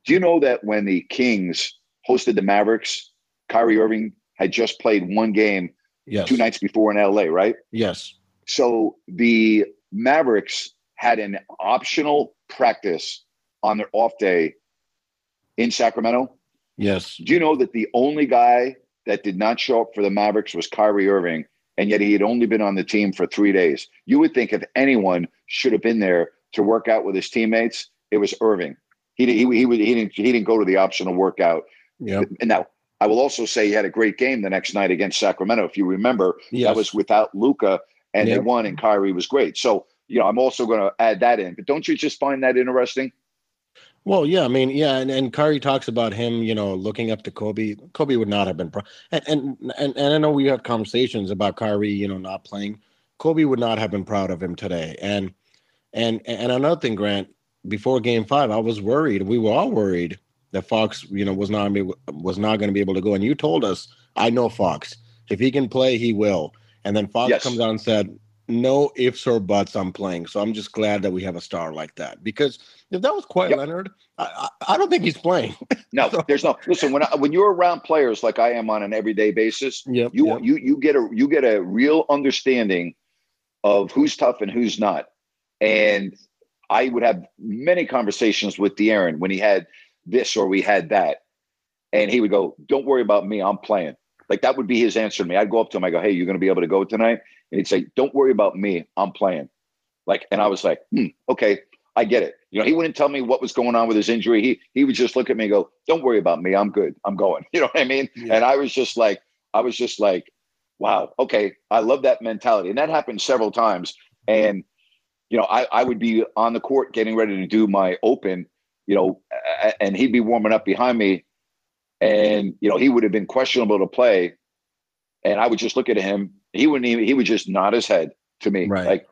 Do you know that when the Kings hosted the Mavericks, Kyrie Irving had just played one game Yes. two nights before in LA, right? Yes. So the Mavericks had an optional practice on their off day in Sacramento. Yes. Do you know that the only guy that did not show up for the Mavericks was Kyrie Irving, and yet he had only been on the team for three days? You would think if anyone should have been there to work out with his teammates, it was Irving. He he he, he didn't he didn't go to the optional workout. Yep. And now I will also say he had a great game the next night against Sacramento. If you remember, Yes. that was without Luka, and they won, and Kyrie was great. So you know, I'm also going to add that in. But don't you just find that interesting? Well, yeah, I mean, yeah, and, and Curry talks about him, you know, looking up to Kobe. Kobe would not have been, pro- and, and and and I know we had conversations about Kyrie, you know, not playing. Kobe would not have been proud of him today. And and and another thing, Grant, before Game Five, I was worried. We were all worried that Fox, you know, was not was not going to be able to go. And you told us, I know Fox. If he can play, he will. And then Fox Yes. comes out and said, no ifs or buts, I'm playing. So I'm just glad that we have a star like that because if that was Kawhi Yep. Leonard, I, I, I don't think he's playing. No, there's no. Listen, when I, when you're around players like I am on an everyday basis, Yep. you yep. you you get a you get a real understanding of who's tough and who's not. And I would have many conversations with De'Aaron when he had this or we had that, and he would go, "Don't worry about me, I'm playing." Like that would be his answer to me. I'd go up to him, I go, "Hey, you're going to be able to go tonight?" And he'd say, "Don't worry about me, I'm playing." Like, and I was like, hmm, "Okay, I get it." You know, he wouldn't tell me what was going on with his injury. He he would just look at me and go, "Don't worry about me, I'm good, I'm going." You know what I mean? Yeah. And I was just like, I was just like, wow, okay, I love that mentality. And that happened several times. And you know, I, I would be on the court getting ready to do my open, you know, and he'd be warming up behind me, and you know, he would have been questionable to play, and I would just look at him. He wouldn't even. He would just nod his head to me, Right. like,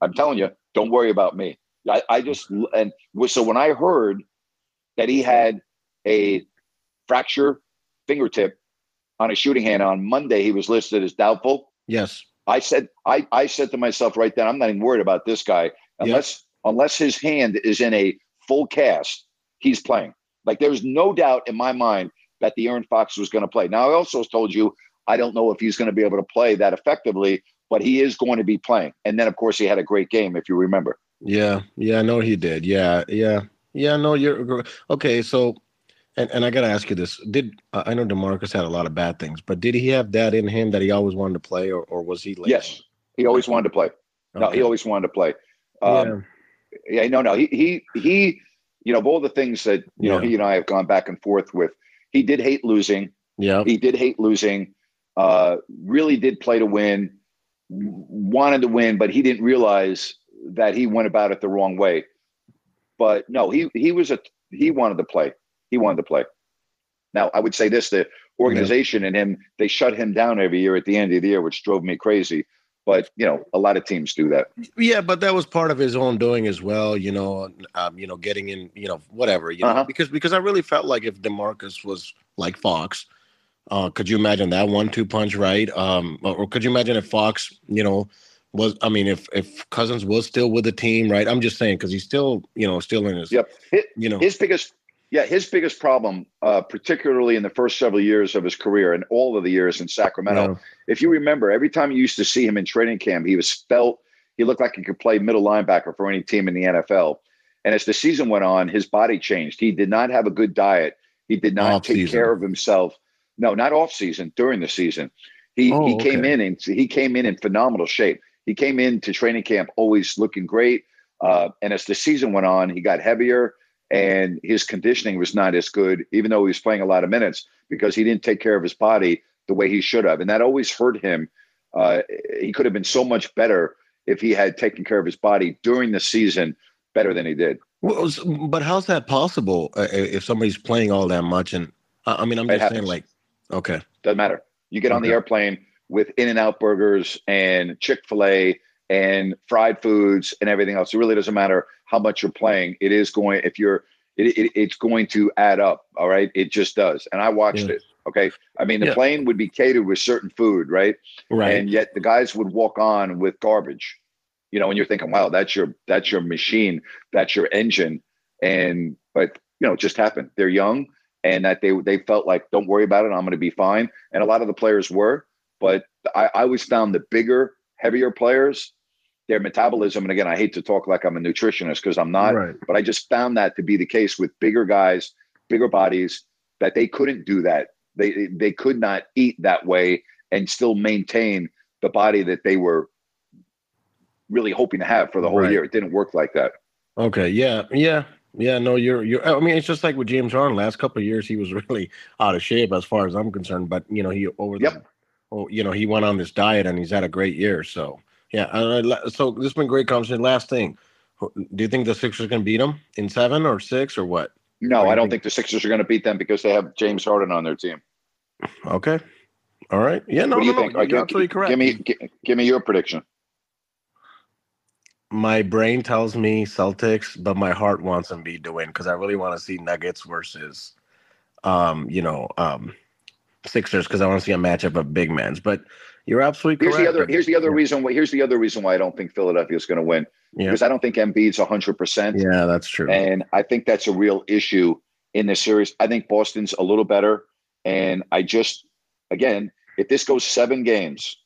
"I'm telling you, don't worry about me." I, I just and so when I heard that he had a fracture fingertip on a shooting hand on Monday, he was listed as doubtful. Yes. I said, I, I said to myself right then, I'm not even worried about this guy unless unless his hand is in a full cast, he's playing. Like there's no doubt in my mind that De'Aaron Fox was going to play. Now I also told you I don't know if he's going to be able to play that effectively, but he is going to be playing. And then of course he had a great game, if you remember. Yeah. Yeah. I know he did. Yeah. Yeah. Yeah. No, you're okay. So, and, and I got to ask you this: Did uh, I know Demarcus had a lot of bad things, but did he have that in him that he always wanted to play, or, or was he? Lazy? Yes, he always wanted to play. No, he always wanted to play. Um, yeah. no, no. He he he. You know, of all the things that you know he and I have gone back and forth with, he did hate losing. Yeah. He did hate losing. Uh, really did play to win. Wanted to win, but he didn't realize that he went about it the wrong way. But no, he he was a he wanted to play. He wanted to play. Now I would say this: the organization and him they shut him down every year at the end of the year, which drove me crazy. But you know, a lot of teams do that. Yeah, but that was part of his own doing as well. You know, um, you know, getting in, you know, whatever. You Uh-huh. because because I really felt like if Demarcus was like Fox, uh, could you imagine that one-two punch, right? Um, or, or could you imagine if Fox, you know, was I mean, if if Cousins was still with the team, right? I'm just saying because he's still, you know, still in his, Yep. His, you know, his biggest, yeah, his biggest problem, uh, particularly in the first several years of his career and all of the years in Sacramento. Yeah. If you remember, every time you used to see him in training camp, he was felt. He looked like he could play middle linebacker for any team in the NFL. And as the season went on, his body changed. He did not have a good diet. He did not take Off-season. care of himself. No, not off season. During the season, he Oh, he came okay. in and he came in in phenomenal shape. He came into training camp always looking great. Uh, and as the season went on, he got heavier and his conditioning was not as good, even though he was playing a lot of minutes because he didn't take care of his body the way he should have. And that always hurt him. Uh, he could have been so much better if he had taken care of his body during the season better than he did. Well, but how's that possible uh, if somebody's playing all that much? And uh, I mean, I'm just saying, like, okay, Doesn't matter. You get on the airplane with In and Out burgers and Chick fil A and fried foods and everything else. It really doesn't matter how much you're playing. It is going, if you're, it, it, it's going to add up. All right. It just does. And I watched Yeah. it. Okay. I mean, the Yeah. plane would be catered with certain food, right? right? And yet the guys would walk on with garbage, you know, and you're thinking, wow, that's your, that's your machine. That's your engine. And, but, you know, it just happened. They're young and that they, they felt like, don't worry about it. I'm going to be fine. And a lot of the players were, but I, I always found the bigger, heavier players, their metabolism. And again, I hate to talk like I'm a nutritionist because I'm not, right. but I just found that to be the case with bigger guys, bigger bodies, that they couldn't do that. They they could not eat that way and still maintain the body that they were really hoping to have for the whole Right. year. It didn't work like that. Okay. Yeah. Yeah. Yeah. No, you're you're. I mean, it's just like with James Harden. Last couple of years, he was really out of shape as far as I'm concerned. But you know, he over the, Yep. oh, you know, he went on this diet and he's had a great year. So yeah. Uh, so this has been great conversation. Last thing, do you think the Sixers can beat them in seven or six or what? No, What I don't think? think the Sixers are going to beat them because they have James Harden on their team. Okay. All right. Yeah. No. what do you no, think? no. You're give- absolutely correct. Give me gi- give me your prediction. my brain tells me Celtics, but my heart wants Embiid to win because I really want to see Nuggets versus, um, you know, um, Sixers because I want to see a matchup of big men's. But you're absolutely Here's correct. the other. Here's the other Yeah. reason. Why, here's the other reason why I don't think Philadelphia is going to win Yeah, because I don't think Embiid's 100. percent yeah, that's true. And I think that's a real issue in this series. I think Boston's a little better. And I just, again, if this goes seven games,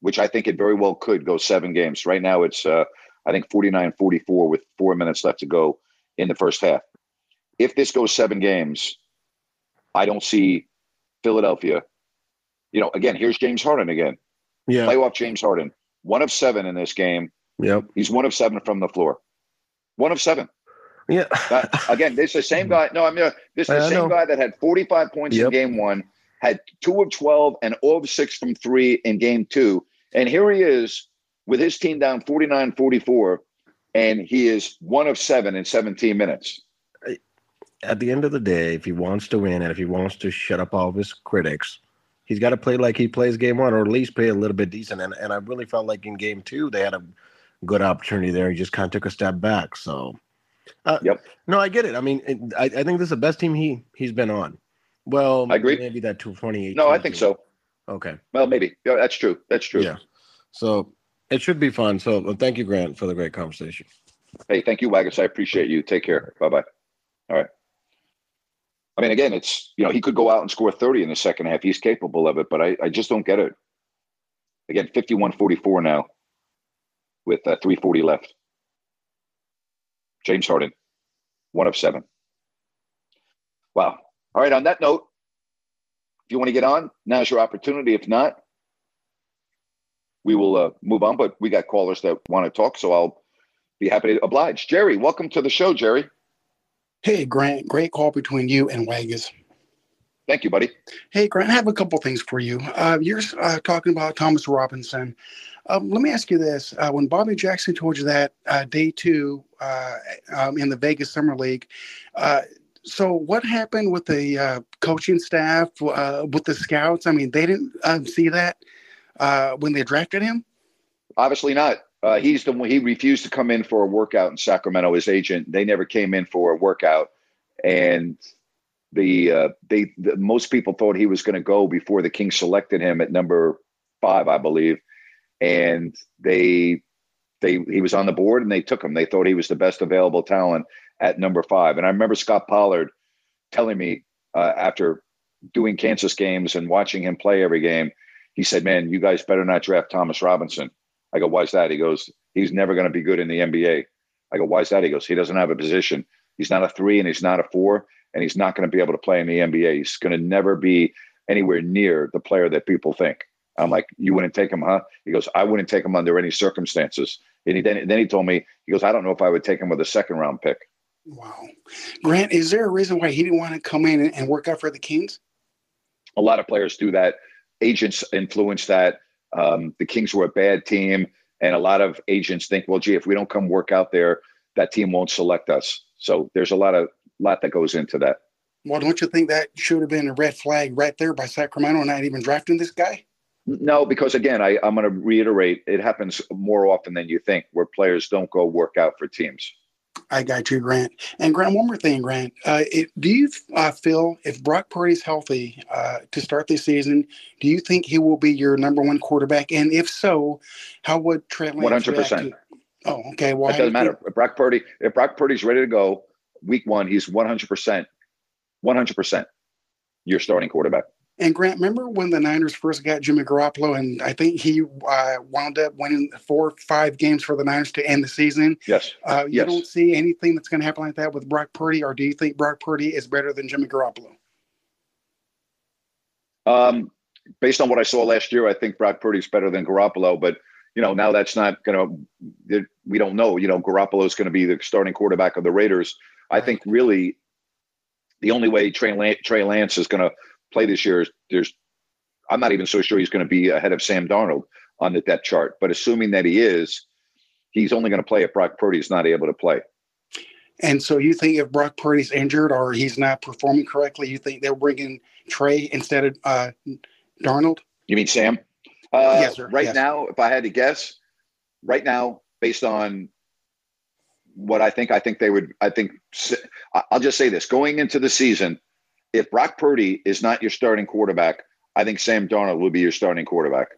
which I think it very well could go seven games. Right now it's, uh, I think 49 44 with four minutes left to go in the first half. If this goes seven games, I don't see Philadelphia. You know, again, here's James Harden again. Yeah, Playoff James Harden. One of seven in this game. yep, He's one of seven from the floor. One of seven. yeah. That, again, this is the same guy. No, I mean, uh, this is I the same know. guy that had 45 points Yep. in game one, had two of 12 and all of six from three in game two. And here he is with his team down 49 44 and he is one of seven in 17 minutes. At the end of the day, if he wants to win and if he wants to shut up all of his critics, he's got to play like he plays game one, or at least play a little bit decent. And and I really felt like in game two they had a good opportunity there. He just kind of took a step back. So, uh, Yep. no, I get it. I mean, it, I, I think this is the best team he he's been on. Well, I agree. Maybe that 228. No, I think so. Okay. Well, maybe. Yeah, that's true. That's true. Yeah. So it should be fun. So uh, thank you, Grant, for the great conversation. Hey, thank you, Waggis. I appreciate you. Take care. Bye bye. All right. I mean, again, it's you know he could go out and score 30 in the second half. He's capable of it, but I, I just don't get it. Again, 51-44 now with uh, 340 left. James Harden, one of seven. Wow. All right. On that note, if you want to get on, now's your opportunity. If not, we will uh, move on. But we got callers that want to talk, so I'll be happy to oblige. Jerry, welcome to the show, Jerry. Hey, Grant, great call between you and Waggis. Thank you, buddy. Hey, Grant, I have a couple things for you. Uh, you're uh, talking about Thomas Robinson. Um, let me ask you this. Uh, when Bobby Jackson told you that uh, day two uh, um, in the Vegas Summer League, uh, so what happened with the uh, coaching staff, uh, with the scouts? I mean, they didn't um, see that uh, when they drafted him? Obviously not. Uh, he's the one. He refused to come in for a workout in Sacramento. His agent. They never came in for a workout, and the uh, they the, most people thought he was going to go before the Kings selected him at number five, I believe, and they they he was on the board and they took him. They thought he was the best available talent at number five. And I remember Scott Pollard telling me uh, after doing Kansas games and watching him play every game, he said, "Man, you guys better not draft Thomas Robinson." I go, "Why's that?" He goes, "He's never going to be good in the NBA." I go, "Why's that?" He goes, "He doesn't have a position. He's not a three and he's not a four, and he's not going to be able to play in the NBA. He's going to never be anywhere near the player that people think." I'm like, "You wouldn't take him, huh?" He goes, "I wouldn't take him under any circumstances." And he, then, then he told me, he goes, "I don't know if I would take him with a second round pick." Wow. Grant, is there a reason why he didn't want to come in and, and work out for the Kings? a lot of players do that. Agents influence that. Um, the Kings were a bad team, and a lot of agents think, well, gee, if we don't come work out there, that team won't select us. So there's a lot of lot that goes into that. Well, don't you think that should have been a red flag right there by Sacramento not even drafting this guy? No, because again, I, I'm going to reiterate, it happens more often than you think, where players don't go work out for teams. I got you, Grant. And Grant, one more thing, Grant. Uh, it, do you uh, feel if Brock Purdy's healthy uh, to start this season, do you think he will be your number one quarterback? And if so, how would Lance One hundred percent. Oh, okay. Well, It doesn't matter. If Brock Purdy, if Brock Purdy's ready to go, week one, he's one hundred percent, one hundred percent, your starting quarterback. And Grant, remember when the Niners first got Jimmy Garoppolo, and I think he uh, wound up winning four or five games for the Niners to end the season. Yes. Uh, you Yes. don't see anything that's going to happen like that with Brock Purdy, or do you think Brock Purdy is better than Jimmy Garoppolo? Um, based on what I saw last year, I think Brock Purdy's better than Garoppolo, but you know, now that's not going to, we don't know, you know, Garoppolo is going to be the starting quarterback of the Raiders. I think really the only way Trey, Trey Lance is going to play this year there's, I'm not even so sure he's going to be ahead of Sam Darnold on the depth chart, but assuming that he is, he's only going to play if Brock Purdy is not able to play. And so you think if Brock Purdy's injured or he's not performing correctly, you think they're bringing Trey instead of uh, Darnold? You mean Sam? Uh, Yes, sir. Right Yes. now, if I had to guess, right now, based on what I think, I think they would. I think I'll just say this: going into the season, if Brock Purdy is not your starting quarterback, I think Sam Darnold will be your starting quarterback.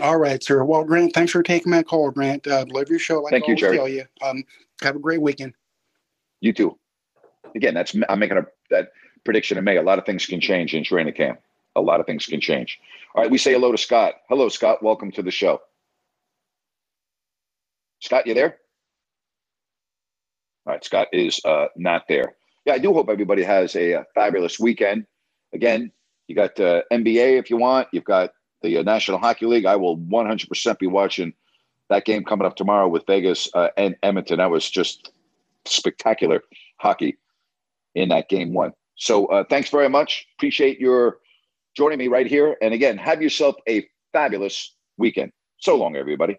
All right, sir. Well, Grant, thanks for taking my call, Grant. Uh, love your show. Like Thank I you, Jerry. tell you. Um, have a great weekend. You too. Again, that's I'm making a that prediction in May. A lot of things can change in training camp. A lot of things can change. All right, we say hello to Scott. Hello, Scott. Welcome to the show. Scott, you there? All right, Scott is uh, not there. Yeah, I do hope everybody has a, uh fabulous weekend. Again, you got uh, NBA if you want. You've got the uh, National Hockey League. I will 100% be watching that game coming up tomorrow with Vegas uh, and Edmonton. That was just spectacular hockey in that game one. So uh, thanks very much. Appreciate your joining me right here. And again, have yourself a fabulous weekend. So long, everybody.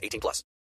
18 plus.